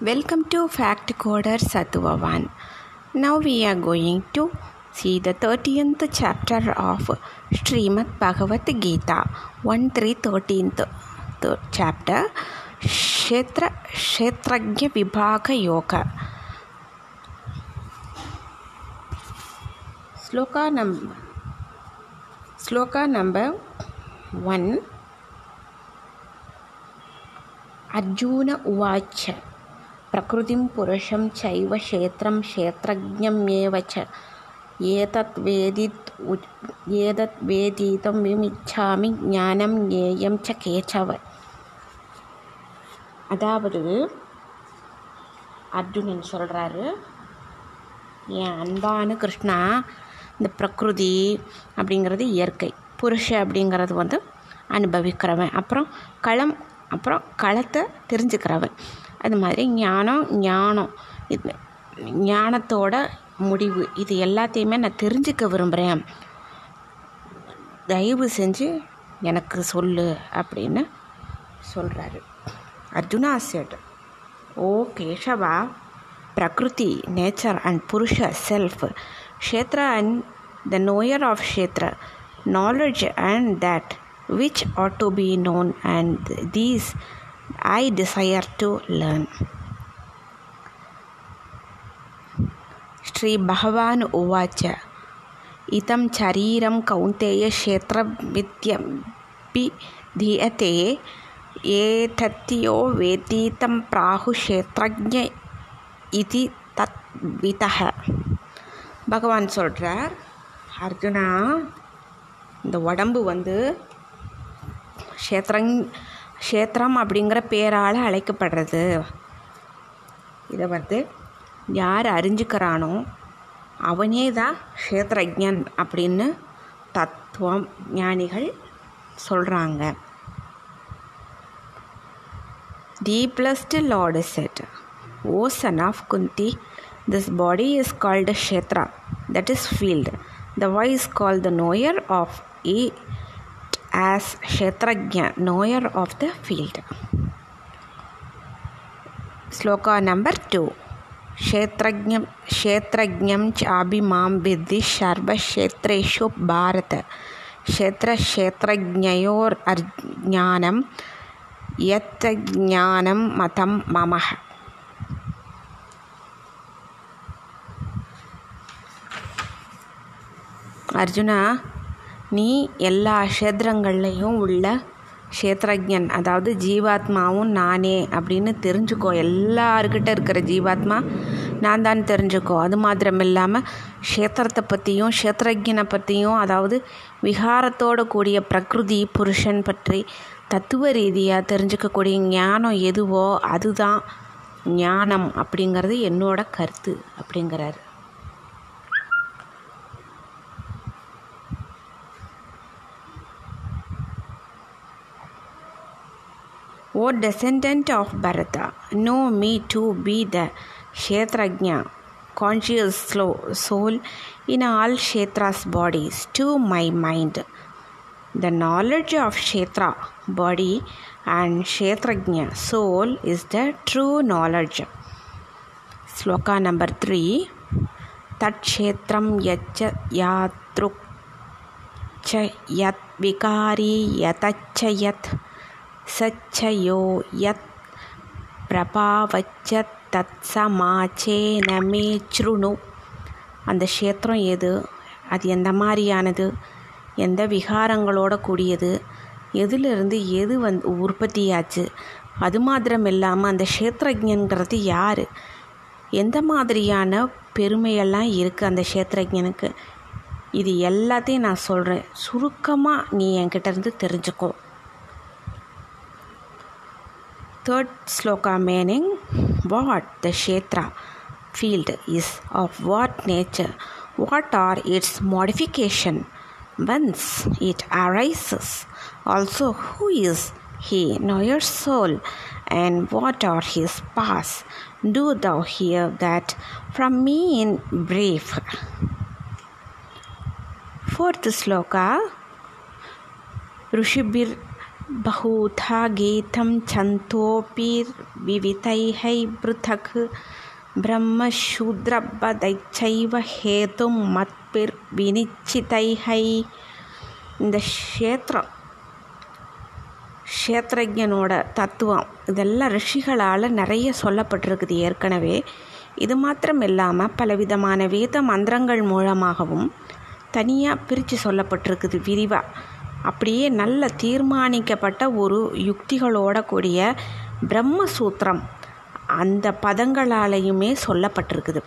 Welcome to Fact Coder Sattva 1. Now we are going to see the 13th chapter of Srimad Bhagavad Gita 1 3 13th chapter Kshetra Kshetrajna Vibhaga Yoga. Sloka number Sloka number 1 Arjun उवाच प्रकृतिं पुरुषं चैव क्षेत्रं क्षेत्रज्ञमेव च एतत् वेदित् उच् एतत् वेदितुं விமிச்சாமி ஞானம் ஞேயம் ச கேச்சவ அதாவது அர்ஜுனன் சொல்கிறாரு என் அன்பான கிருஷ்ணா இந்த பிரகிருதி அப்படிங்கிறது இயற்கை புருஷ அப்படிங்கிறது வந்து அனுபவிக்கிறவன் அப்புறம் களம் அப்புறம் களத்தை தெரிஞ்சுக்கிறவன் அது மாதிரி ஞானம் ஞானம். இது ஞானத்தோட முடிவு. இது எல்லாத்தையுமே நான் தெரிஞ்சுக்க விரும்புகிறேன் தயவு செஞ்சு எனக்கு சொல்லு அப்படின்னு சொல்கிறாரு Arjuna said. O Keshava Prakriti nature and Purusha self Kshetra and the knower of Kshetra. Knowledge and that which ought to be known and these I desire to learn. श्रीभगवान् उवाच इतं शरीरं कौन्तेय क्षेत्रविद्यपि धीयते एतत्यो वेति तं प्राहुः क्षेत्रज्ञ इति तद्वितः பகவான் சொல்கிறார் அர்ஜுனா இந்த உடம்பு வந்து க்ஷேத்திரங் க்ஷேத்திரம் அப்படிங்கிற பேரால் அழைக்கப்படுறது. இதை வந்து யார் அறிஞ்சுக்கிறானோ அவனே தான் க்ஷேத்ரஜன் அப்படின்னு தத்துவம் ஞானிகள் சொல்கிறாங்க the blessed lord said O son of Kunti this body is called kshetra that is field the wise call the knower of a as kshetrajna knower of the field sloka number two ക്ഷേത്രജ്ഞ ക്ഷേത്രജ്ഞം ചാപി മാം വിദ്ധി സർവക്ഷേത്രേഷു ഭാരത്. ക്ഷേത്രക്ഷേത്രജ്ഞയോർ അജ്ഞാനം യത്തജ്ഞാനം മതം മമ. അർജുന நீ எல்லா க்ஷேத்திரங்கள்லையும் உள்ள க்ஷேத்ரஜன் அதாவது ஜீவாத்மாவும் நானே அப்படின்னு தெரிஞ்சுக்கோ. எல்லாருக்கிட்ட இருக்கிற ஜீவாத்மா நான் தான் தெரிஞ்சுக்கோ. அது மாத்திரம் இல்லாமல் க்ஷேத்திரத்தை பற்றியும் க்ஷேத்ரஜனை பற்றியும் அதாவது விகாரத்தோடு கூடிய பிரகிருதி புருஷன் பற்றி தத்துவ ரீதியாக தெரிஞ்சுக்கக்கூடிய ஞானம் எதுவோ அதுதான் ஞானம் அப்படிங்கிறது என்னோட கருத்து அப்படிங்கிறாரு. Know me to be the Kshetrajna, conscious soul in all Kshetra's bodies, to my mind. The knowledge of Kshetra body and Kshetrajna soul is the true knowledge. Sloka number 3 Tat Kshetram Yacha Yatruk Cha Yat Vikari Yatacha Yat सच्चयो यत् பிரபாவச்ச தத் சமாச்சே நமே சுருணு அந்த க்ஷேத்திரம் எது அது எந்த மாதிரியானது எந்த விகாரங்களோட கூடியது எதிலிருந்து எது வந்து உற்பத்தியாச்சு அது மாத்திரம் இல்லாமல் அந்த க்ஷேத்திரஜன்கிறது யார் எந்த மாதிரியான பெருமையெல்லாம் இருக்குது அந்த க்ஷேத்திரஜனுக்கு இது எல்லாத்தையும் நான் சொல்கிறேன் சுருக்கமாக நீ என்கிட்ட இருந்து தெரிஞ்சுக்கோ Third sloka meaning what the kshetra field is of what nature, what are its modification, whence it arises, also who is he, know your soul, and what are his paths. Do thou hear that from me in brief. Fourth sloka Rushibir बहूथा गीतं छन्तोऽपिर्विविधैः पृथक् ब्रह्मशूद्रपदैश्चैव हेतुं मत्भिर्विनिश्चितैः இந்த க்ஷேத்திரம் க்ஷேத்திரஜனோட தத்துவம் இதெல்லாம் ரிஷிகளால் நிறைய சொல்லப்பட்டிருக்குது ஏற்கனவே இது மாத்திரம் இல்லாமல் பலவிதமான வேத மந்திரங்கள் மூலமாகவும் தனியாக பிரித்து சொல்லப்பட்டிருக்குது விரிவாக அப்படியே நல்ல தீர்மானிக்கப்பட்ட ஒரு யுக்திகளோட கூடிய பிரம்மசூத்திரம் அந்த பதங்களாலையுமே சொல்லப்பட்டிருக்குது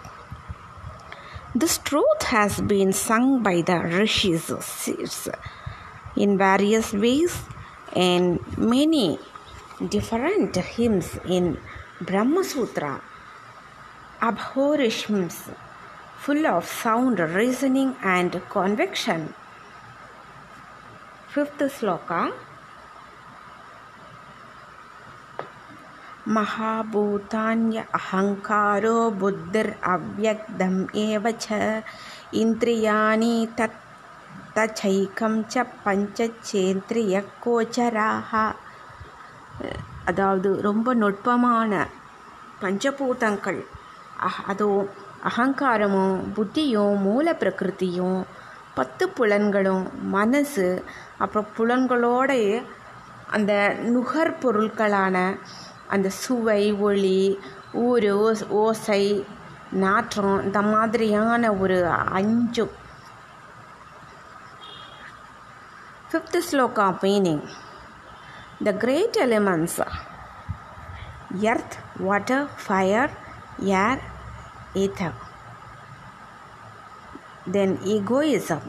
this truth has been sung by the rishis in various ways and many different hymns in Brahmasutra abhorrish hymns full of sound reasoning and conviction fifth sloka మహాభూతాన్య అహంకారో బుద్ధిర్ అవ్యక్తం ఏవ చ ఇంద్రియాణి తత్ తచైకం చ పంచచేంద్రియ கோச்சராக அதாவது ரொம்ப நுட்பமான பஞ்சபூதங்கள். அதோ அகங்காரமும் புத்தியும் மூல பிரகிருத்தியும் பத்து புலன்களும் மனசு அப்புறம் புலன்களோடைய அந்த நுகர்பொருட்களான அந்த சுவை ஒளி ஊறு ஓசை நாற்றம் இந்த மாதிரியான ஒரு அஞ்சு Fifth sloka meaning the great elements earth water fire air ether. then egoism,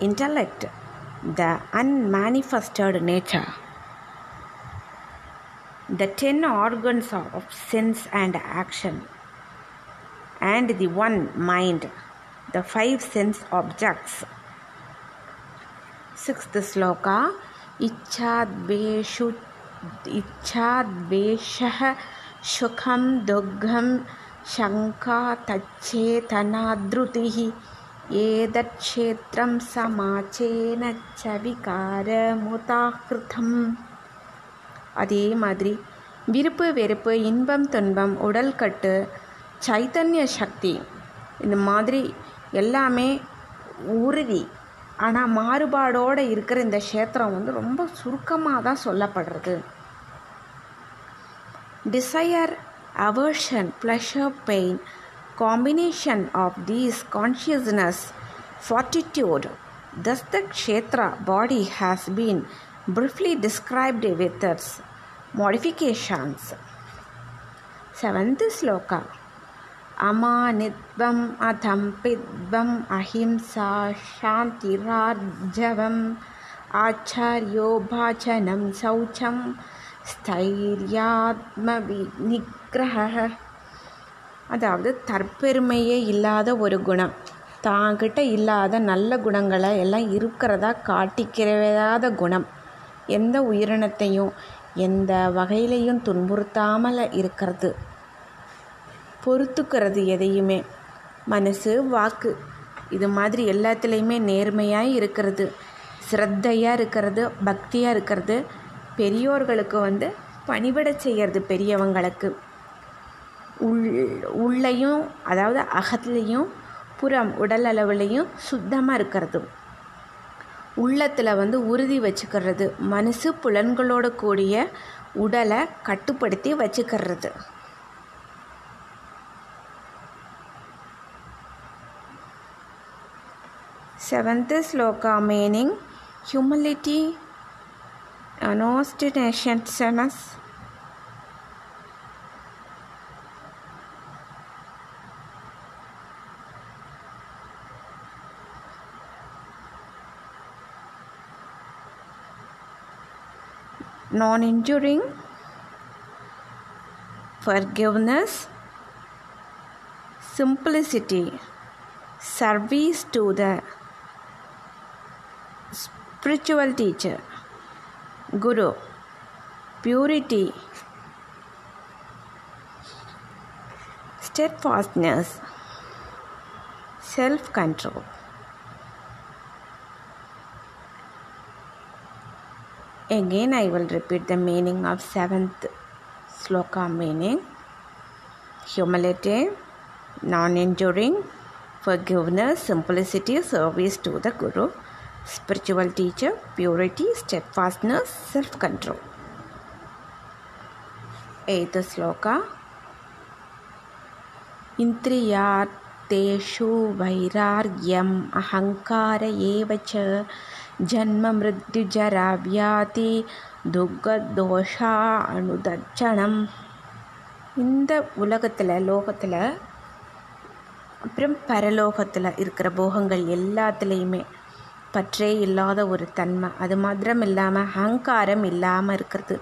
intellect, the unmanifested nature. The ten organs of sense and action, and the one mind, the five sense objects. Sixth sloka Ichadveshu Ichadveshah Shukham Dugham Shanka Tachetana Drutihi एतत्क्षेत्रं समाचेन च விகாரமுதாகிருதம் அதே மாதிரி விருப்பு வெறுப்பு இன்பம் துன்பம் உடல் கட்டு சைத்தன்ய சக்தி இந்த மாதிரி எல்லாமே உறுதி ஆனால் மாறுபாடோடு இருக்கிற இந்த க்ஷேத்திரம் வந்து ரொம்ப சுருக்கமாக தான் சொல்லப்படுறது desire aversion pleasure pain combination of these consciousness fortitude thus the kshetra body has been briefly described with its modifications. Seventh sloka अमानित्वम् अधं पिद्वम् अहिंसा शान्तिरार्जवम् आचार्योभाचनं शौचं स्थैर्यात्मविनिग्रहः அதாவது தற்பெருமையே இல்லாத ஒரு குணம். தாங்கிட்ட இல்லாத நல்ல குணங்களை எல்லாம் இருக்கிறதா காட்டிக்கிறதாத குணம். எந்த உயிரினத்தையும் எந்த வகையிலையும் துன்புறுத்தாமல் இருக்கிறது. பொறுத்துக்கிறது எதையுமே. மனசு வாக்கு. இது மாதிரி எல்லாத்துலேயுமே நேர்மையாக இருக்கிறது. ஸ்ரத்தையாக இருக்கிறது பக்தியாக இருக்கிறது. பெரியோர்களுக்கு வந்து பணிவிட செய்கிறது பெரியவங்களுக்கு. உள் உள்ளையும் அதாவது அகத்துலேயும் புறம் உடல் அளவுலேயும் சுத்தமாக இருக்கிறது. உள்ளத்தில் வந்து உறுதி வச்சுக்கிறது. மனசு புலன்களோடு கூடிய உடலை கட்டுப்படுத்தி வச்சுக்கிறது. Seventh sloka meaning humility unostentatiousness non injuring, forgiveness, simplicity, service to the spiritual teacher, guru, purity, steadfastness, self control. Again, I will repeat the meaning of seventh sloka meaning humility, non enduring, forgiveness, simplicity, service to the Guru, spiritual teacher, purity, steadfastness, self control. Eighth sloka वैराग्यम् अहङ्कार एव च ஜன்மமிருத்யுஜராவியாதி துக்கதோஷா அனுதட்சணம் இந்த உலகத்தில் லோகத்தில் அப்புறம் பரலோகத்தில் இருக்கிற போகங்கள் எல்லாத்துலேயுமே பற்றே இல்லாத ஒரு தன்மை. அது மாத்திரம் இல்லாமல் அகங்காரம் இல்லாமல் இருக்கிறது.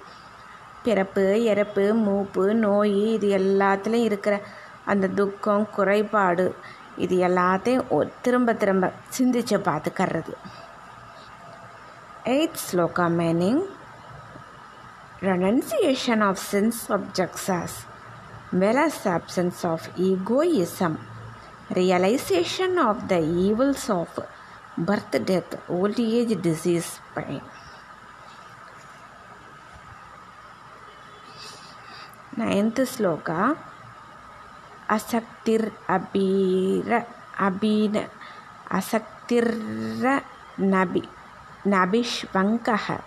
பிறப்பு இறப்பு மூப்பு நோய் இது எல்லாத்துலேயும் இருக்கிற அந்த துக்கம் குறைபாடு இது எல்லாத்தையும் திரும்ப திரும்ப சிந்திச்சு பார்த்துக்கறது Eighth sloka meaning renunciation of sense objects as well as absence of egoism, realization of the evils of birth, death, old age, disease, pain. Ninth sloka asaktir abira abina asaktirra nabi नभिष्वङ्कः।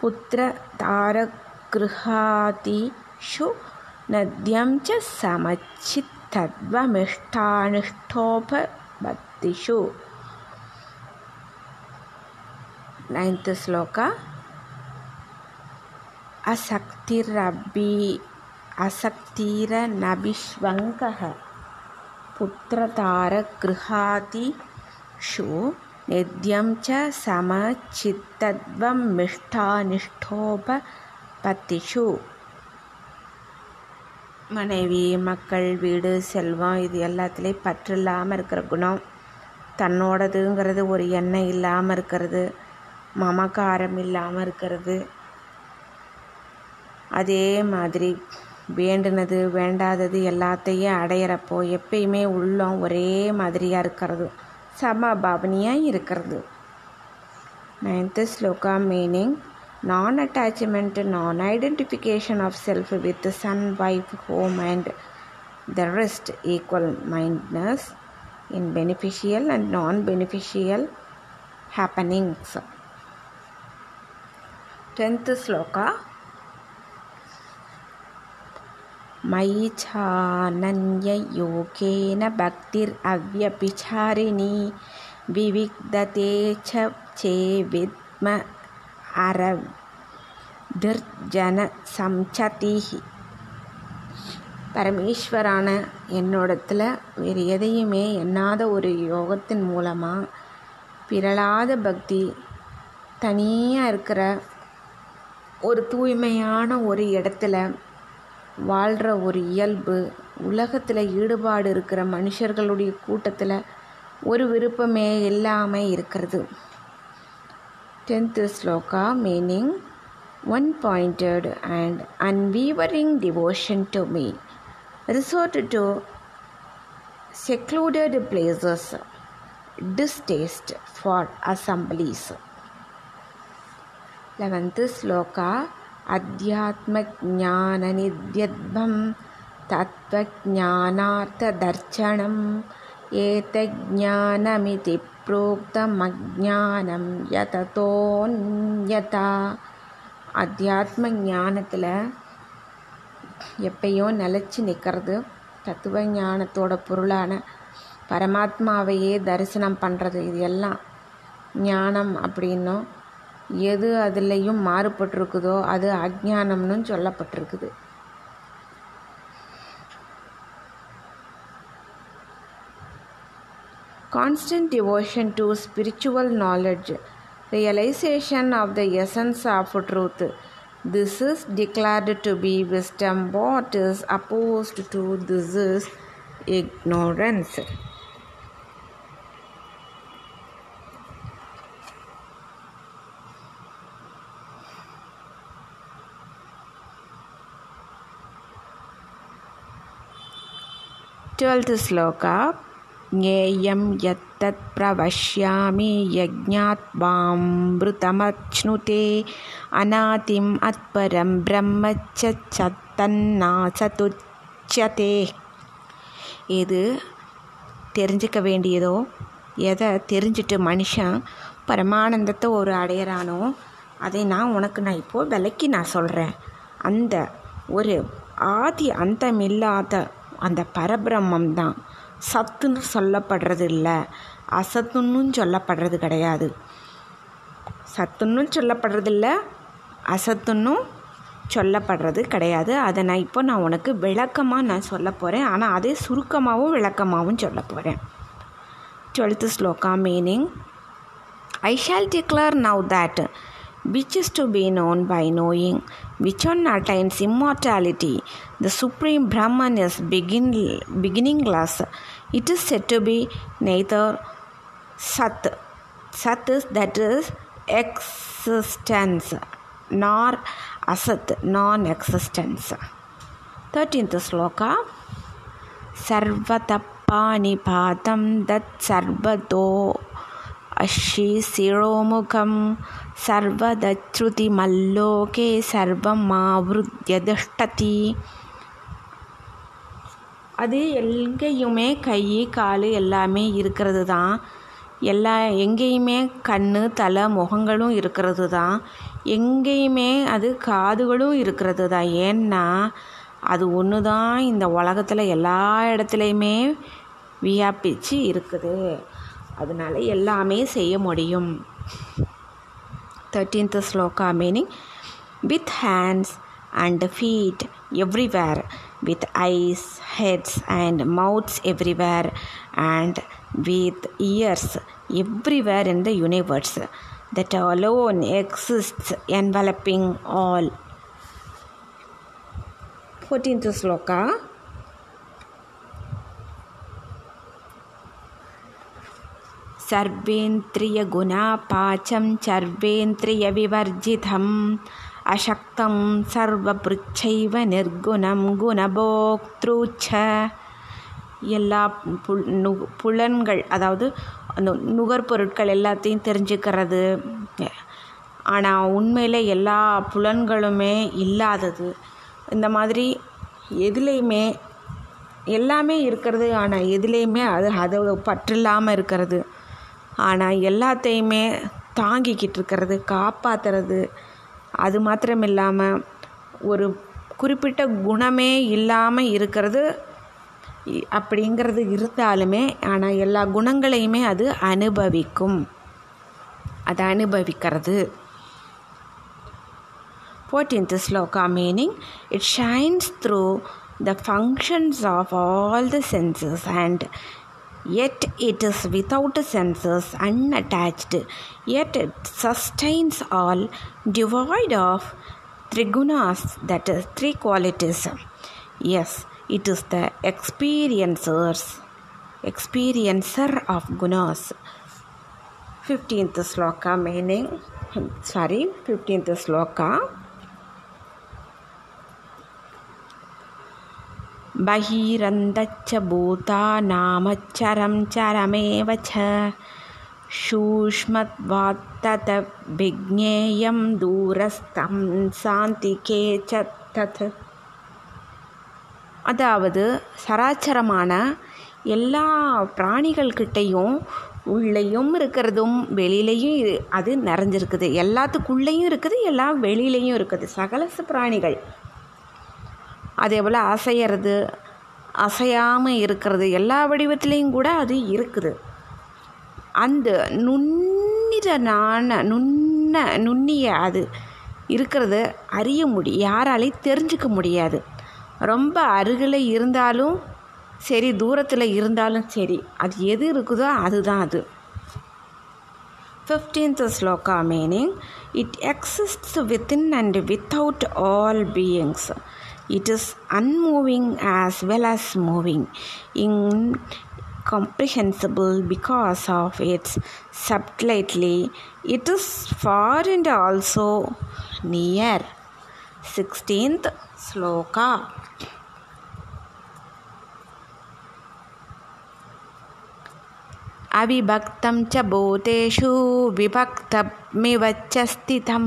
पुत्रतारगृहादिषु नद्यं च समचित्तद्वमिष्टानिष्ठोपभक्तिषु ninth श्लोक। असक्तिरभि असक्तिरनभिष्वङ्कः। पुत्रतारगृहादिषु நித்யம் ச சமச்சித்தத்வம் மிஷ்டானிஷ்டோபத்திஷு மனைவி மக்கள் வீடு செல்வம் இது எல்லாத்துலேயும் பற்று இல்லாமல் இருக்கிற குணம். தன்னோடதுங்கிறது ஒரு எண்ணம் இல்லாமல் இருக்கிறது. மமக்காரம் இல்லாமல் இருக்கிறது. அதே மாதிரி வேண்டுனது வேண்டாதது எல்லாத்தையும் அடையிறப்போ எப்பயுமே உள்ளம் ஒரே மாதிரியாக இருக்கிறது. சமபாவனியாக இருக்கிறது ninth shloka meaning non attachment non identification of self with son wife home and the rest equal mindness in beneficial and non beneficial happenings tenth shloka मयि चानन्ययोगेन भक्तिरव्यभिचारिणी विविक्दते च चेविद्म அரவிர்ஜன பரமேஸ்வரான என்னோடத்தில் வேறு எதையுமே எண்ணாத ஒரு யோகத்தின் மூலமாக பிறளாத பக்தி தனியாக இருக்கிற ஒரு தூய்மையான ஒரு இடத்துல வாழ்கிற ஒரு இயல்பு உலகத்தில் ஈடுபாடு இருக்கிற மனுஷர்களுடைய கூட்டத்தில் ஒரு விருப்பமே இல்லாமல் இருக்கிறது tenth sloka meaning one pointed and unwavering devotion to me resort to secluded places distaste for assemblies. 11th sloka अध्यात्मज्ञाननिध्यद्भं तत्त्वज्ञानार्थदर्शनम् एतज्ज्ञानमिति प्रोक्तमज्ञानं यततोऽन्यता அத்தியாத்ம ஞானத்தில் எப்பயும் நிலச்சி நிற்கிறது தத்துவ ஞானத்தோட பொருளான பரமாத்மாவையே தரிசனம் பண்ணுறது இது எல்லாம் ஞானம் அப்படின்னும் எது அதுலேயும் மாறுபட்டிருக்குதோ அது அஜ்ஞானம்னு சொல்லப்பட்டிருக்குது constant devotion to spiritual knowledge, realization of the essence of truth. This is declared to be wisdom. What is opposed to this is ignorance. Twelfth sloka ज्ञेयं यत्तत् प्रवक्ष्यामि यज्ञात् वामृतमश्नुते अनातिम् अत्परं ब्रह्म च தன்னாசதுச்சதே எது தெரிஞ்சுக்க வேண்டியதோ எதை தெரிஞ்சுட்டு மனுஷன் பரமானந்தத்தை ஒரு அடையிறானோ அதை நான் உனக்கு நான் இப்போது விலைக்கு நான் சொல்கிறேன் அந்த ஒரு ஆதி அந்தமில்லாத அந்த பரபிரம்மம் தான். சத்துன்னு சொல்லப்படுறது இல்லை அசத்துன்னு சொல்லப்படுறது கிடையாது. சத்துன்னு சொல்லப்படுறது இல்லை அசத்துன்னும் சொல்லப்படுறது கிடையாது. அதை நான் இப்போ நான் உனக்கு விளக்கமாக நான் சொல்ல போகிறேன் ஆனால் அதே சுருக்கமாகவும் விளக்கமாகவும் சொல்ல போகிறேன் twelfth sloka meaning I shall declare now that which is to be known by knowing which one attains immortality. The Supreme Brahman is begin, beginningless. It is said to be neither Sat, Sat is that is existence, nor Asat, non existence. 13th sloka Sarvatappanipatam dat Sarvato Ashi Siromukham सर्वम् आवृत्य तिष्ठति அது எங்கேயுமே கை கால் எல்லாமே இருக்கிறது தான் எல்லா எங்கேயுமே கண் தலை முகங்களும் இருக்கிறது தான் எங்கேயுமே அது காதுகளும் இருக்கிறது தான் ஏன்னா அது ஒன்று தான் இந்த உலகத்தில் எல்லா இடத்துலையுமே வியாபிச்சு இருக்குது அதனால எல்லாமே செய்ய முடியும் 13th sloka meaning with hands and feet everywhere with eyes heads and mouths everywhere and with ears everywhere in the universe. That alone exists enveloping all. 14th sloka. सर्वेन्द्रियगुणापाचं सर्वेन्द्रियविवर्जितम् अशक्तं सर्वपृच्छैव निर्गुणं குணபோக்திருச்ச எல்லா புல் நு புலன்கள் அதாவது அந்த நுகர்பொருட்கள் எல்லாத்தையும் தெரிஞ்சுக்கிறது ஆனால் உண்மையில் எல்லா புலன்களுமே இல்லாதது இந்த மாதிரி எதுலேயுமே எல்லாமே இருக்கிறது ஆனால் எதுலேயுமே அது அது பற்றில்லாமல் இருக்கிறது ஆனால் எல்லாத்தையுமே தாங்கிக்கிட்டு இருக்கிறது காப்பாற்றுறது அது மாத்திரம் இல்லாமல் ஒரு குறிப்பிட்ட குணமே இல்லாமல் இருக்கிறது அப்படிங்கிறது இருந்தாலுமே ஆனால் எல்லா குணங்களையுமே அது அனுபவிக்கும். அதை அனுபவிக்கிறது. Fourteenth sloka meaning it shines through the functions of all the senses and yet it is without senses unattached. Yet it sustains all devoid of trigunas that is three qualities. Yes it is the experiencers experiencer of gunas. 15th sloka meaning sorry 15th sloka बहिरन्तच्च भूतानामच्चरं चरमेव च सूक्ष्मत्वात्तत विज्ञेयं दूरस्थं சாந்திகே ச தத் அதாவது சராச்சரமான எல்லா பிராணிகள்கிட்டையும் உள்ளேயும் இருக்கிறதும் வெளியிலையும் அது நிறைஞ்சிருக்குது எல்லாத்துக்குள்ளேயும் இருக்குது எல்லா வெளியிலையும் இருக்குது சகலச பிராணிகள் அதே போல் அசையிறது அசையாமல் இருக்கிறது எல்லா வடிவத்துலேயும் கூட அது இருக்குது. அந்த நுண்ணிதனான நுண்ண நுண்ணிய அது இருக்கிறத அறிய முடியும் யாராலையும் தெரிஞ்சுக்க முடியாது. ரொம்ப அருகில் இருந்தாலும் சரி தூரத்தில் இருந்தாலும் சரி அது எது இருக்குதோ அதுதான் அது. Fifteenth sloka meaning it exists within and without all beings it is unmoving as well as moving incomprehensible because of its subtlety it is far and also near 16th sloka अविभक्तं च भूतेषु विभक्तमिव च स्थितं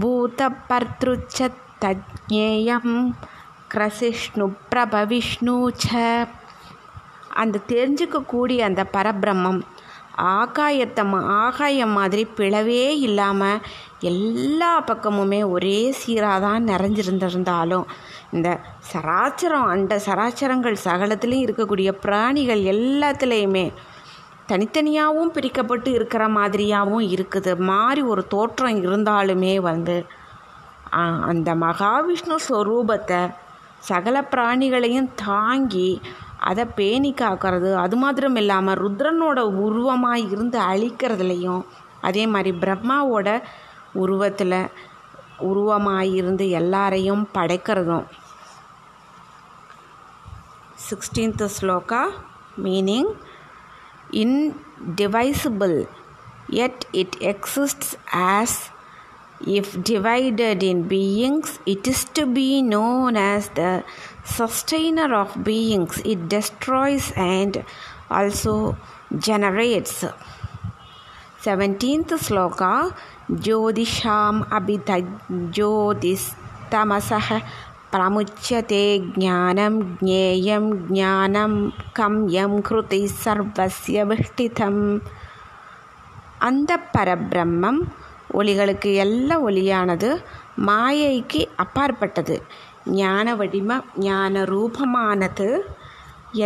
भूतभर्तृच्च தஜ்ஞேயம் கிரசிஷ்ணு பிரபவிஷ்ணு ச. அந்த தெரிஞ்சுக்கக்கூடிய அந்த பரபிரம்மம் ஆகாயத்தை ஆகாயம் மாதிரி பிளவே இல்லாமல் எல்லா பக்கமுமே ஒரே சீராக தான் நிறைஞ்சிருந்திருந்தாலும் இந்த சராச்சரம் அண்ட சராச்சரங்கள் சகலத்துலேயும் இருக்கக்கூடிய பிராணிகள் எல்லாத்துலேயுமே தனித்தனியாகவும் பிரிக்கப்பட்டு இருக்கிற மாதிரியாகவும் இருக்குது. மாறி ஒரு தோற்றம் இருந்தாலுமே வந்து அந்த மகாவிஷ்ணு ஸ்வரூபத்தை சகல பிராணிகளையும் தாங்கி அதை பேணி காக்கிறது அது மாத்திரம் இல்லாமல் ருத்ரனோட உருவமாக இருந்து அழிக்கிறதுலையும் அதே மாதிரி பிரம்மாவோட உருவத்தில் உருவமாக இருந்து எல்லாரையும் படைக்கிறதும். Sixteenth sloka meaning indivisible yet it exists as If divided in beings, it is to be known as the sustainer of beings. It destroys and also generates. 17th sloka Jyotisham Abhidajyotistamasah प्रमुच्यते ज्ञानं ज्ञेयं ज्ञानं कं यं कृतिः सर्वस्य विष्टितम् अन्तःपरब्रह्मं ஒளிகளுக்கு எல்லா ஒளியானது மாயைக்கு அப்பாற்பட்டது. ஞான வடிம ஞான ரூபமானது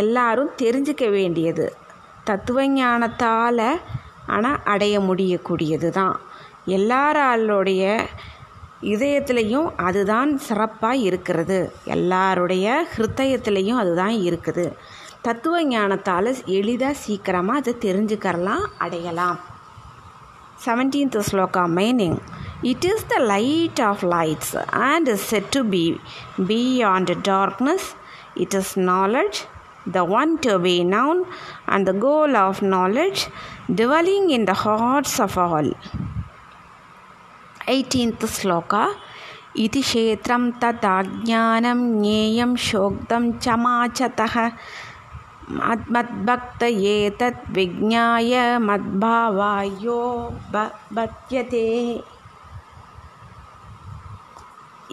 எல்லாரும் தெரிஞ்சுக்க வேண்டியது. தத்துவ ஞானத்தால் ஆனால் அடைய முடியக்கூடியது தான் எல்லாராளுடைய இதயத்திலையும் அதுதான் சிறப்பாக இருக்கிறது. எல்லாருடைய ஹிருத்தயத்திலையும் அதுதான் இருக்குது. தத்துவ ஞானத்தால் எளிதாக சீக்கிரமாக அதை தெரிஞ்சுக்கரலாம் அடையலாம். 17th sloka meaning it is the light of lights and is said to be beyond darkness. It is knowledge, the one to be known, and the goal of knowledge, dwelling in the hearts of all. 18th sloka इति क्षेत्रं तदाज्ञानं ज्ञेयं शोक्तं chama chataha. மத்மத்பக்தயே தத் விஜாய மத்பாவாயோ பத்யதே.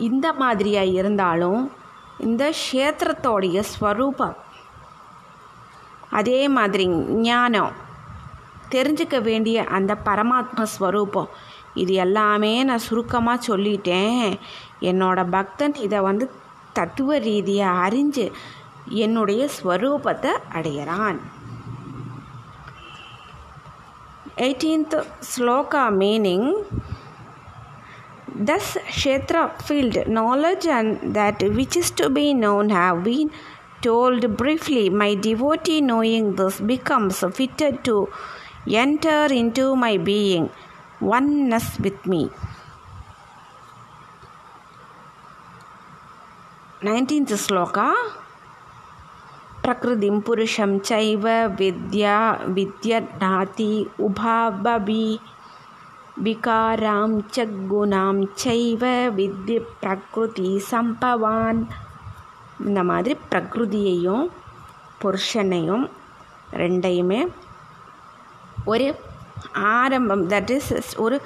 இந்த மாதிரியாக இருந்தாலும் இந்த க்ஷேத்திரத்தோடைய ஸ்வரூபம் அதே மாதிரி ஞானம் தெரிஞ்சுக்க வேண்டிய அந்த பரமாத்ம ஸ்வரூபம் இது எல்லாமே நான் சுருக்கமாக சொல்லிட்டேன். என்னோடய பக்தன் இதை வந்து தத்துவ ரீதியாக அறிஞ்சு என்னுடைய ஸ்வரூபத்தை அடையிறான் eighteenth shloka meaning Thus, Kshetra field knowledge and that which is to be known have been told briefly. My devotee, knowing this, becomes fitted to enter into my being, oneness with me. 19th sloka प्रकृतिं पुरुषं चैव विद्या विद्यनाति उभाबि விகாராம் ச குணாம் சைவ வித்தி பிரகிருதி சம்பவான் இந்த மாதிரி பிரகிருதியையும் புருஷனையும் ரெண்டையுமே ஒரு ஆரம்பம் தட் இஸ் ஒரு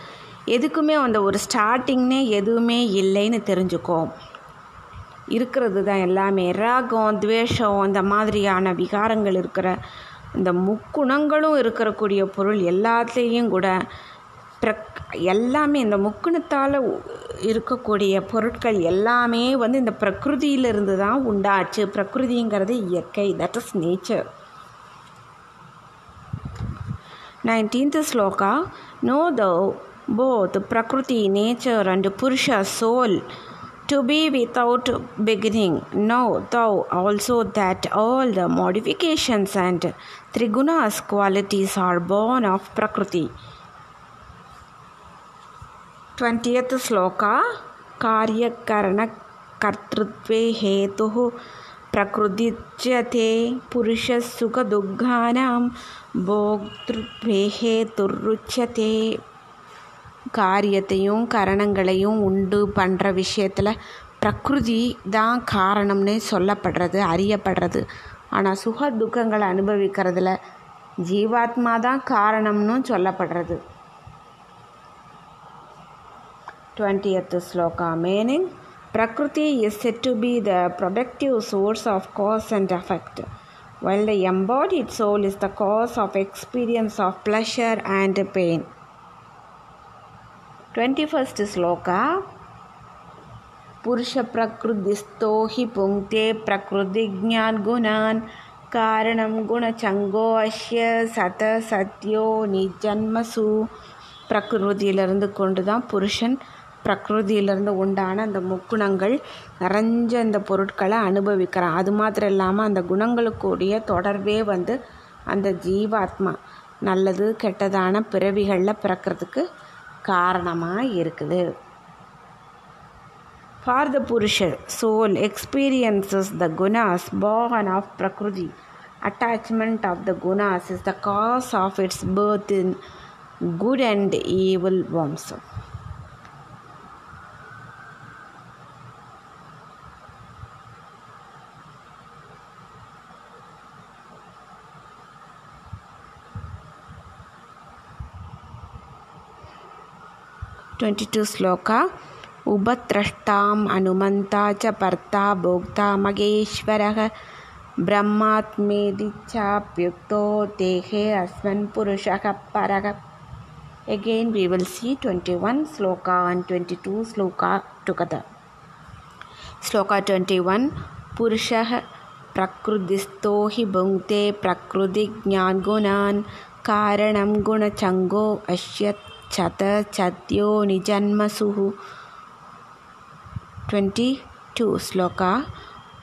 எதுக்குமே அந்த ஒரு ஸ்டார்டிங்னே எதுவுமே இல்லைன்னு தெரிஞ்சுக்கோ இருக்கிறது தான் எல்லாமே. ராகம் துவேஷம் இந்த மாதிரியான விகாரங்கள் இருக்கிற இந்த முக்குணங்களும் இருக்கக்கூடிய பொருள் எல்லாத்துலேயும் கூட பிரக் எல்லாமே இந்த முக்குணத்தால் இருக்கக்கூடிய பொருட்கள் எல்லாமே வந்து இந்த பிரகிருதியிலிருந்து தான் உண்டாச்சு. பிரகிருதிங்கிறது இயற்கை. That is nature nineteenth sloka know the both Prakriti nature and Purusha soul to be without beginning. Know thou also that all the modifications and trigunas qualities are born of Prakriti. 20th shloka कार्यकरणकर्तृत्वे हेतुः प्रकृतिच्यते पुरुषसुखदुःखानां भोक्तृत्वे हेतुरुच्यते காரியத்தையும் கரணங்களையும் உண்டு பண்ணுற விஷயத்தில் பிரகிருதி தான் காரணம்னு சொல்லப்படுறது அறியப்படுறது. ஆனால் சுக துக்கங்களை அனுபவிக்கிறதுல ஜீவாத்மா தான் காரணம்னு சொல்லப்படுறது. Twentieth sloka. Meaning Prakriti is said to be the productive source of cause and effect while the embodied soul is the cause of experience of pleasure and pain. 21st sloka पुरुष प्रकृतिस्थो हि पुङ्क्ते प्रकृतिज्ञान् गुणान् कारणं गुणचङ्गो अस्य சத சத்யோ நிஜன்மசு பிரகிருதியிலிருந்து கொண்டு தான் புருஷன் பிரகிருதியிலிருந்து உண்டான அந்த முக்குணங்கள் நிறைஞ்ச இந்த பொருட்களை அனுபவிக்கிறான் அது மாத்திரம் இல்லாமல் அந்த குணங்களுக்குடைய தொடர்பே வந்து அந்த ஜீவாத்மா நல்லது கெட்டதான பிறவிகளில் பிறக்கிறதுக்கு காரணமாக இருக்குது. For the Purusha soul experiences the gunas born of Prakriti attachment of the gunas is the cause of its birth in good and evil வம்சம் ट्वेण्टि टू श्लोका। उपद्रष्टाम् अनुमन्ता च भर्ता भोक्ता महेश्वरः ब्रह्मात्मेदि चाप्युक्तो देहे अस्मिन् पुरुषः परः। Again we will see 21 sloka and 22 sloka together. Sloka 21 Purushah प्रकृतिस्थो हि भुङ्क्ते प्रकृतिज्ञानगुणान्। कारणं गुणचङ्गो अस्य चत चद्यो निजन्मसुः ट्वेण्टि टु श्लोका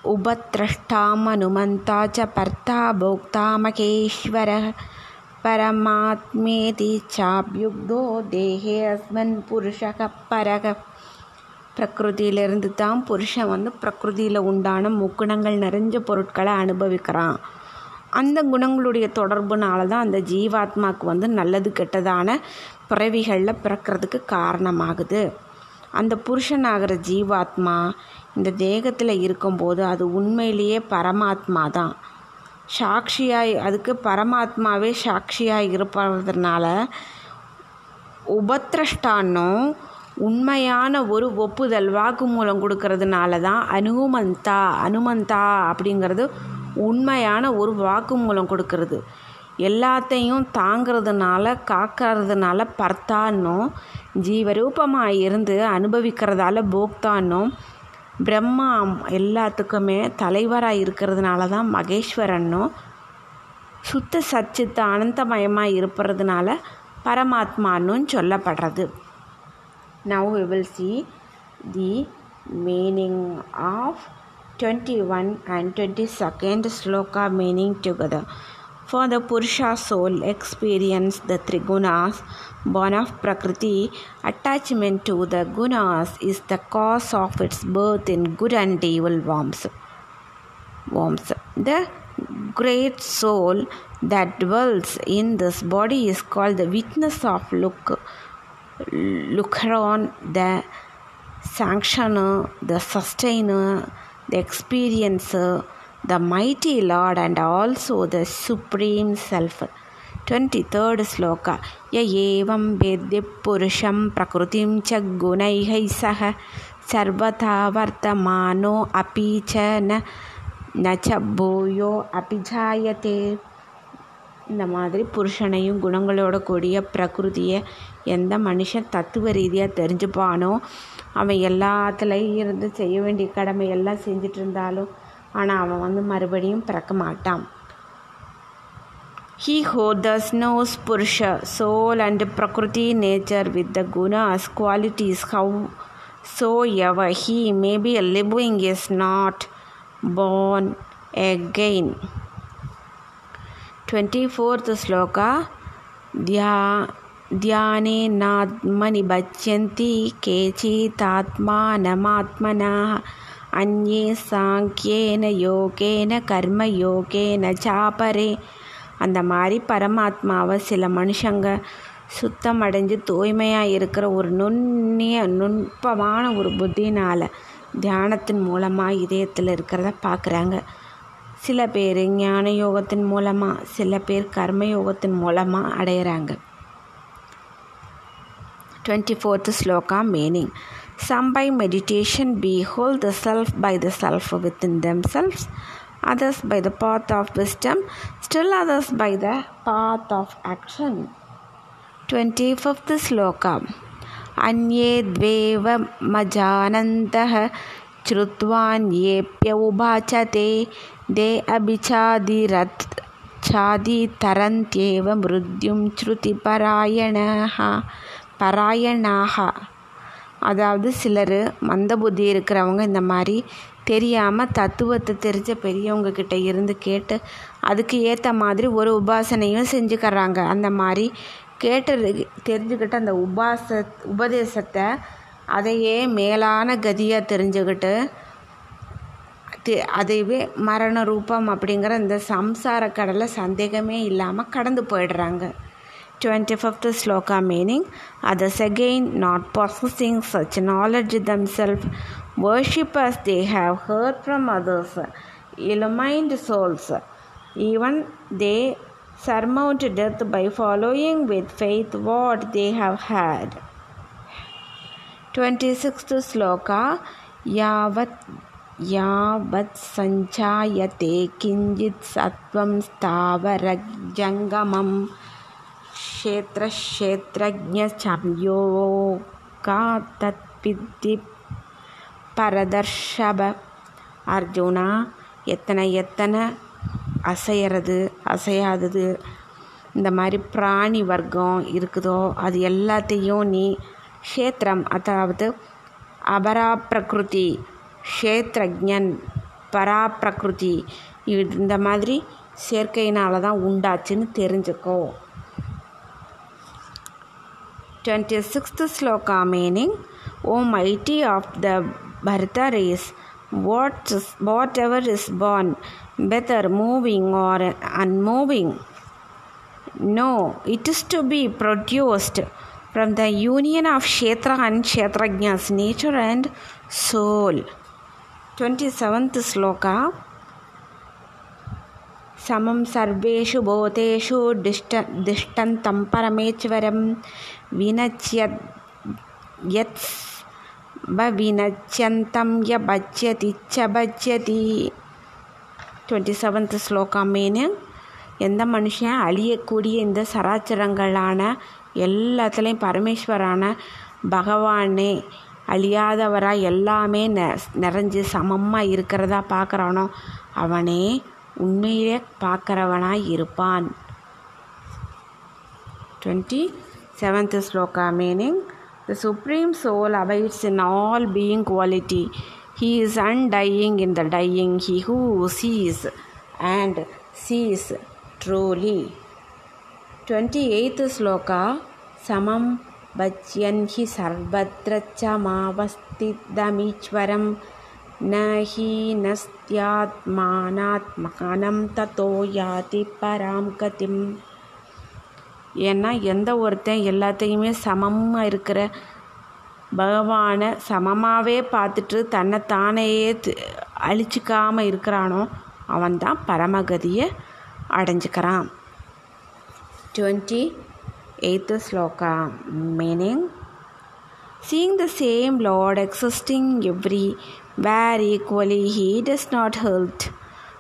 उपद्रष्टामनुमन्ता च भर्ता भोक्ता महेश्वरः परमात्मेति चाप्युक्तो தேகே அஸ்மன் புருஷக பரக பிரகிருதியிலிருந்து தான் புருஷன் வந்து பிரகிருதியில் உண்டான முக்குணங்கள் நிறைஞ்ச பொருட்களை அனுபவிக்கிறான் அந்த குணங்களுடைய தொடர்புனால தான் அந்த ஜீவாத்மாவுக்கு வந்து நல்லது கெட்டதான பிறவிகளில் பிறக்கிறதுக்கு காரணமாகுது. அந்த புருஷனாகிற ஜீவாத்மா இந்த தேகத்தில் இருக்கும்போது அது உண்மையிலேயே பரமாத்மா தான் சாட்சியாய் அதுக்கு பரமாத்மாவே சாட்சியாக இருப்பதனால உபத்ரஷ்டான்னும் உண்மையான ஒரு ஒப்புதல் வாக்குமூலம் கொடுக்கறதுனால தான் அனுமந்தா அனுமந்தா அப்படிங்கிறது உண்மையான ஒரு வாக்குமூலம் கொடுக்கறது. எல்லாத்தையும் தாங்கிறதுனால காக்கிறதுனால பர்த்தான்னும் ஜீவரூபமாக இருந்து அனுபவிக்கிறதால போக்தான்னும் பிரம்மா எல்லாத்துக்குமே தலைவராக இருக்கிறதுனால தான் மகேஸ்வரன்னும் சுத்த சச்சித்த அனந்தமயமாக இருப்பதுனால பரமாத்மானும் சொல்லப்படுறது. Now we will see the meaning of 21 and 22nd sloka meaning together. For the Purusha soul experience the trigunas, born of Prakriti, attachment to the gunas is the cause of its birth in good and evil worms. worms. The great soul that dwells in this body is called the witness of Luk- Lukron, the sanctioner, the sustainer, the experiencer, the mighty Lord and also the Supreme Self. 23rd shloka य एवं वेद्य पुरुषं प्रकृतिं च गुणैः सह सर्वथा वर्तमानो अपि च न न च भूयो अपि जायते இந்த மாதிரி புருஷனையும் குணங்களோட கூடிய பிரகிருதியை எந்த மனுஷன் தத்துவ ரீதியாக தெரிஞ்சுப்பானோ அவன் எல்லாத்துலேயும் இருந்து செய்ய வேண்டிய கடமை எல்லாம் செஞ்சுட்டு இருந்தாலும் ஆனால் அவன் வந்து மறுபடியும் பிறக்க மாட்டான் He who thus knows Purusha, soul and Prakriti nature with the gunas, qualities, howsoever he may be living, is not born again. 24th sloka ध्या ध्यानेनात्मनि भज्यन्ति केचिदात्मानमात्मनः अन्ये சாங்கியேன யோகேன கர்மயோகேன சாபரே அந்த மாதிரி பரமாத்மாவை சில மனுஷங்க சுத்தம் அடைஞ்சு தூய்மையாக இருக்கிற ஒரு நுண்ணிய நுட்பமான ஒரு புத்தினால் தியானத்தின் மூலமாக இதயத்தில் இருக்கிறத பார்க்குறாங்க சில பேர் ஞான யோகத்தின் மூலமாக சில பேர் கர்ம யோகத்தின் மூலமாக அடையிறாங்க 24th sloka meaning. Some by meditation behold the self by the self within themselves others by the path of wisdom still others by the path of action. 25th sloka. अन्ये द्वेव मजानन्तः श्रुत्वान्येऽप्यवुभाचते दे अभिचादिरत् छादितरन्त्येव मृत्युं श्रुतिपरायणः பராயணாக. அதாவது சிலர் மந்த புத்தி இருக்கிறவங்க இந்த மாதிரி தெரியாமல் தத்துவத்தை தெரிஞ்ச பெரியவங்க கிட்ட இருந்து கேட்டு அதுக்கு ஏற்ற மாதிரி ஒரு உபாசனையும் செஞ்சுக்கிறாங்க. அந்த மாதிரி கேட்டு தெரிஞ்சுக்கிட்டு அந்த உபாச உபதேசத்தை அதையே மேலான கதியாக தெரிஞ்சுக்கிட்டு அதைவே மரண ரூபம் அப்படிங்கிற இந்த சம்சார கடலை சந்தேகமே இல்லாமல் கடந்து போயிடுறாங்க. 25th sloka meaning others again not possessing such knowledge themselves worship as they have heard from others illumined souls even they surmount death by following with faith what they have had 26th sloka yavat यावत् सञ्चायते किञ्चित् सत्त्वं स्थावरजङ्गमम् க்ஷேத்ரக்ஷேத்ரஜ்ஞசம்யோகா தத்வித்தி பரதர்ஷப. அர்ஜுனா எத்தனை எத்தனை அசையிறது அசையாதது இந்த மாதிரி பிராணி வர்க்கம் இருக்குதோ அது எல்லாத்தையும் நீ க்ஷேத்திரம் அதாவது அபராப்பிரகிருதி க்ஷேத்ரஜன் பராப்பிரகிருதி இந்த மாதிரி சேர்க்கையினால தான் உண்டாச்சுன்னு தெரிஞ்சுக்கோ. 26th sloka meaning O mighty of the Bharata race, what, whatever is born, whether moving or unmoving, no, it is to be produced from the union of Kshetra and Kshetrajna's nature and soul. 27th sloka Samam sarveshu bhoteshu दिष्ट दिष्टन्तं विनच्यत् यत् विनच्यन्तं य भज्यति च भज्यति twenty seventh sloka meaning எந்த மனுஷன் அழியக்கூடிய இந்த சராச்சரங்களான எல்லாத்துலேயும் பரமேஸ்வரான பகவானே அழியாதவராக எல்லாமே நெ நிறைஞ்சு சமமாக இருக்கிறதா பார்க்குறானோ அவனே உண்மையிலே பார்க்குறவனாய் இருப்பான் twenty Seventh sloka meaning the Supreme Soul abides in all being quality. He is undying in the dying. He who sees and sees truly. 28th sloka Samam Bachyan hi sarvatra chamavastidamichwaram न हीनस्त्यात्मानात्मानं ततो याति param गतिम् ஏன்னா எந்த ஒருத்தன் எல்லாத்தையுமே சமமாக இருக்கிற பகவானை சமமாகவே பார்த்துட்டு தன்னை தானையே அழிச்சிக்காமல் இருக்கிறானோ அவன் தான் பரமகதியை அடைஞ்சிக்கிறான் twenty eighth sloka meaning Seeing the same Lord existing everywhere equally, he does not hurt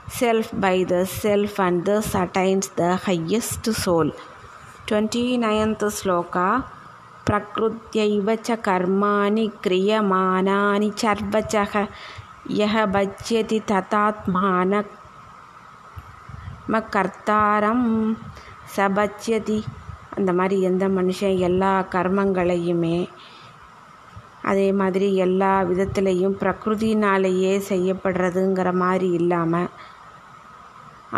self by the self and thus attains the highest soul. 29th sloka प्रकृत्यैव च कर्माणि क्रियमाणानि चर्वचः यः भज्यति தத்தாத்மானமக்கர்த்தாரம் சபஜ்யதி அந்த மாதிரி எந்த மனுஷன் எல்லா கர்மங்களையுமே அதே மாதிரி எல்லா விதத்துலேயும் பிரகிருதினாலேயே செய்யப்படுறதுங்கிற மாதிரி இல்லாமல்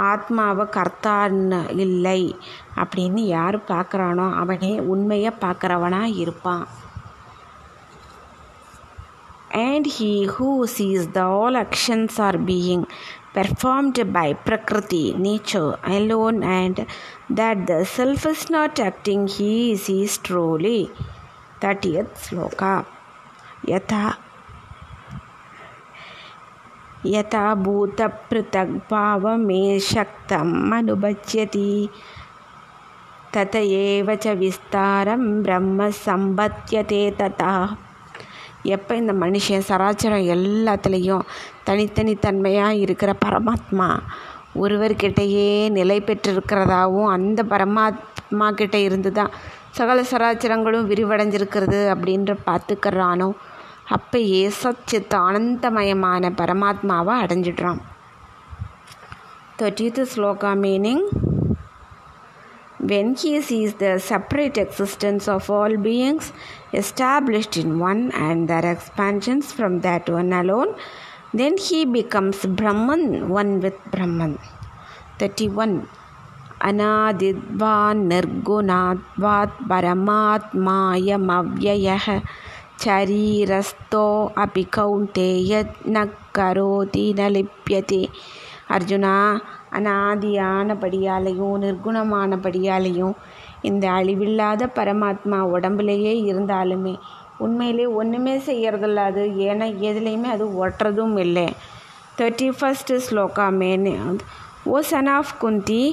ஆத்மாவை கர்த்தான்னு இல்லை அப்படின்னு யார் பார்க்குறானோ அவனே உண்மையை பார்க்குறவனாக இருப்பான் and he who sees the all actions are being performed by prakriti nature alone and that the self is not acting he sees truly 30th sloka यथा यथा भूतपृथग्भावमे शक्तम् अनुभज्यति तत एव च விஸ்தாரம் பிரம்ம சம்பத்தியதே ததா எப்போ இந்த மனுஷன் சராச்சரம் எல்லாத்துலேயும் தனித்தனி தன்மையாக இருக்கிற பரமாத்மா ஒருவர்கிட்டயே நிலை பெற்றிருக்கிறதாவும் அந்த பரமாத்மா கிட்ட இருந்து தான் சகல சராச்சரங்களும் விரிவடைஞ்சிருக்கிறது அப்படின்ற பார்த்துக்கிறானோ அப்பயே சச்சித் ஆனந்தமயமான பரமாத்மாவை அடைஞ்சிடுறான் thirtieth sloka meaning when he sees the separate existence of all beings established in one and their expansions from that one alone, then he becomes Brahman, one with Brahman. 31. Anadidva Nirgunatvat Paramaatmayam Avyayah अपि कौन्तेय न करोति न लिप्यते அர்ஜுனா அனாதியானபடியாலையும் நிர்குணமானபடியாலையும் இந்த அழிவில்லாத பரமாத்மா உடம்புலையே இருந்தாலுமே உண்மையிலே ஒன்றுமே செய்யறதில்ல அது ஏன்னா எதுலேயுமே அது ஒட்டுறதும் இல்லை thirty first shloka man O son of Kunti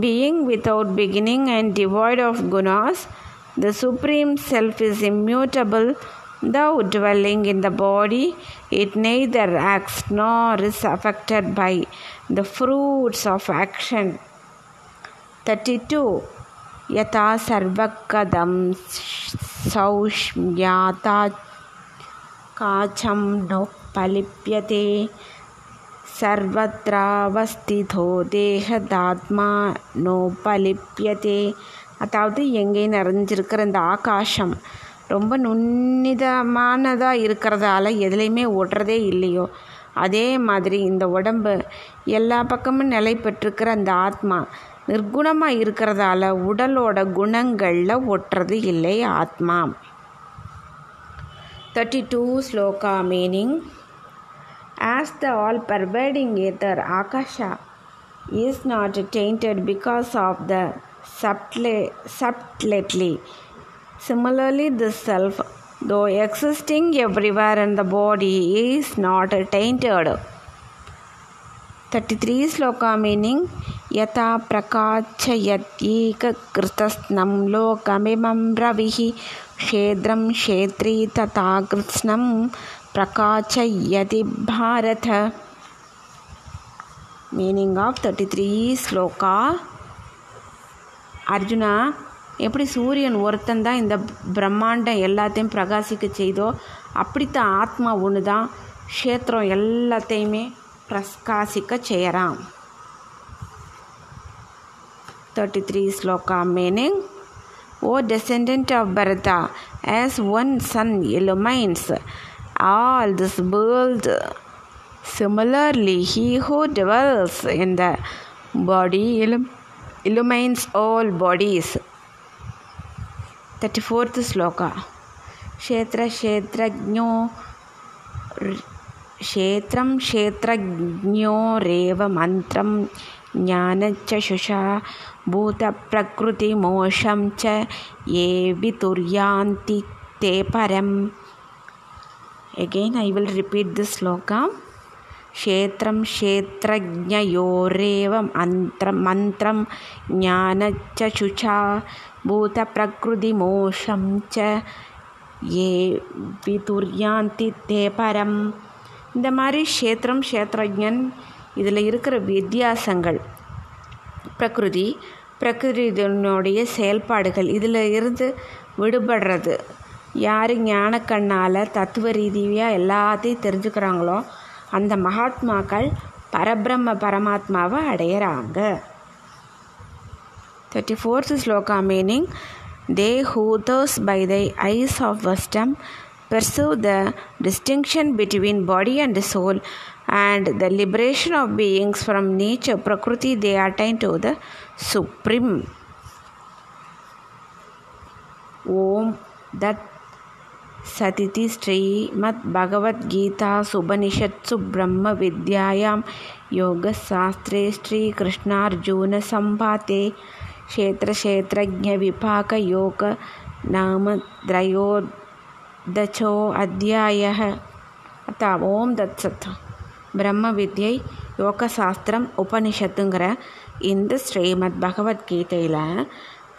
being without beginning and devoid of gunas the supreme self is immutable Thou dwelling in the body, it neither acts nor is affected by the fruits of action. 32. यथा सर्वकदं सौष्म्याता काचं नोपलिप्यते सर्वत्रावस्थितो தேகதாத்மா நோபலிப்பியதே அதாவது எங்கே நிறைஞ்சிருக்கிற இந்த ஆகாசம் ரொம்ப நுண்ணிதமானதாக இருக்கிறதால எதுலேயுமே ஓட்டுறதே இல்லையோ. அதே மாதிரி இந்த உடம்பு எல்லா பக்கமும் நிலை பெற்றிருக்கிற அந்த ஆத்மா நிர்குணமாக இருக்கிறதால உடலோட குணங்களில் ஒட்டுறது இல்லை ஆத்மா. Thirty two sloka meaning as the all pervading ether akasha is not tainted because of the subtle subtlety Similarly, the self, though existing everywhere in the body, is not tainted. 33 sloka meaning Yata prakachayatikakrtasnam lokamimam ravihi క్షేద్రం క్షేత్రీ తృత్స్నం ప్రకాశయతి Bharata meaning of thirty three sloka Arjuna எப்படி சூரியன் ஒருத்தன் தான் இந்த பிரம்மாண்டம் எல்லாத்தையும் பிரகாசிக்க செய்தோ அப்படித்தான் ஆத்மா ஒன்று தான் க்ஷேத்திரம் எல்லாத்தையுமே பிரகாசிக்க செய்கிறான் thirty three shloka meaning O descendant of Bharata, as one sun illumines all this world, similarly, he who dwells in the body illum- illumines all bodies. 34th shloka क्षेत्रक्षेत्रज्ञो क्षेत्रं क्षेत्रज्ञोरेव मन्त्रं ज्ञानचक्षुषा भूतप्रकृतिमोषं च ये वितुर्यान्ति ते परम् again i will repeat this sloka. क्षेत्रं क्षेत्रज्ञयोरेव मन्त्रं मन्त्रं ज्ञानचक्षुषा भूतप्रकृतिमोषं च ये விதுர்யாந்தி தே பரம் இந்த மாதிரி க்ஷேத்திரம் க்ஷேத்ரஜன் இதில் இருக்கிற வித்தியாசங்கள் பிரகிருதி பிரகிருதியினுடைய செயல்பாடுகள் இதில் இருந்து விடுபடுறது யார் ஞானக்கண்ணால் தத்துவ ரீதியாக எல்லாத்தையும் தெரிஞ்சுக்கிறாங்களோ அந்த மகாத்மாக்கள் பரபிரம்ம பரமாத்மாவை அடையிறாங்க 34th sloka meaning they who thus by the eyes of wisdom perceive the distinction between body and soul and the liberation of beings from nature prakriti they attain to the supreme. ओम दत् सतिति श्रीमद्भगवद्गीतासुपनिषत्सु Krishna योगशास्त्रे श्रीकृष्णार्जुनसंवाते क्षेत्रक्षेत्रज्ञविभागयोग नाम त्रयोदशो अध्यायः अतः ॐ दत्सत् பிரம்ம வித்யை யோக சாஸ்திரம் உபனிஷத்துங்கிற இந்த ஸ்ரீமத் பகவத்கீதையில்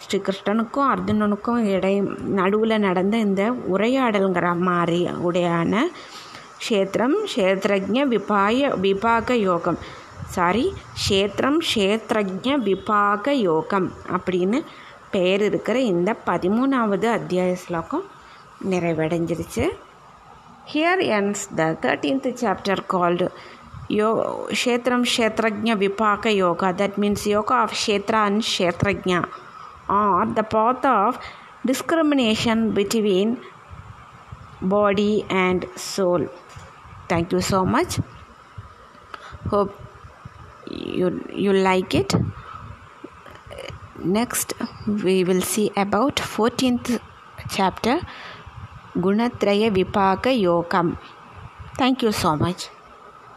ஸ்ரீ கிருஷ்ணனுக்கும் அர்ஜுனனுக்கும் இடை நடுவில் நடந்த இந்த உரையாடல்ங்கிற மாதிரி உடையான க்ஷேத்திரம் க்ஷேத்ரஜ விபாய விபாக யோகம் சாரி க்ஷேத்திரம் க்ஷேத்திரஜ விபாக யோகம் அப்படின்னு பெயர் இருக்கிற இந்த பதிமூணாவது அத்தியாய ஸ்லோகம் நிறைவடைஞ்சிருச்சு here ends the thirteenth chapter called யோ க்ஷேத்திரம் Kshetrajna Vibhaga Yoga that means yoga of Kshetra and Kshetrajna are the path of discrimination between body and soul thank you so much hope you you like it. Next we will see about 14th chapter Gunatraya Vipaka Yogam. Thank you so much.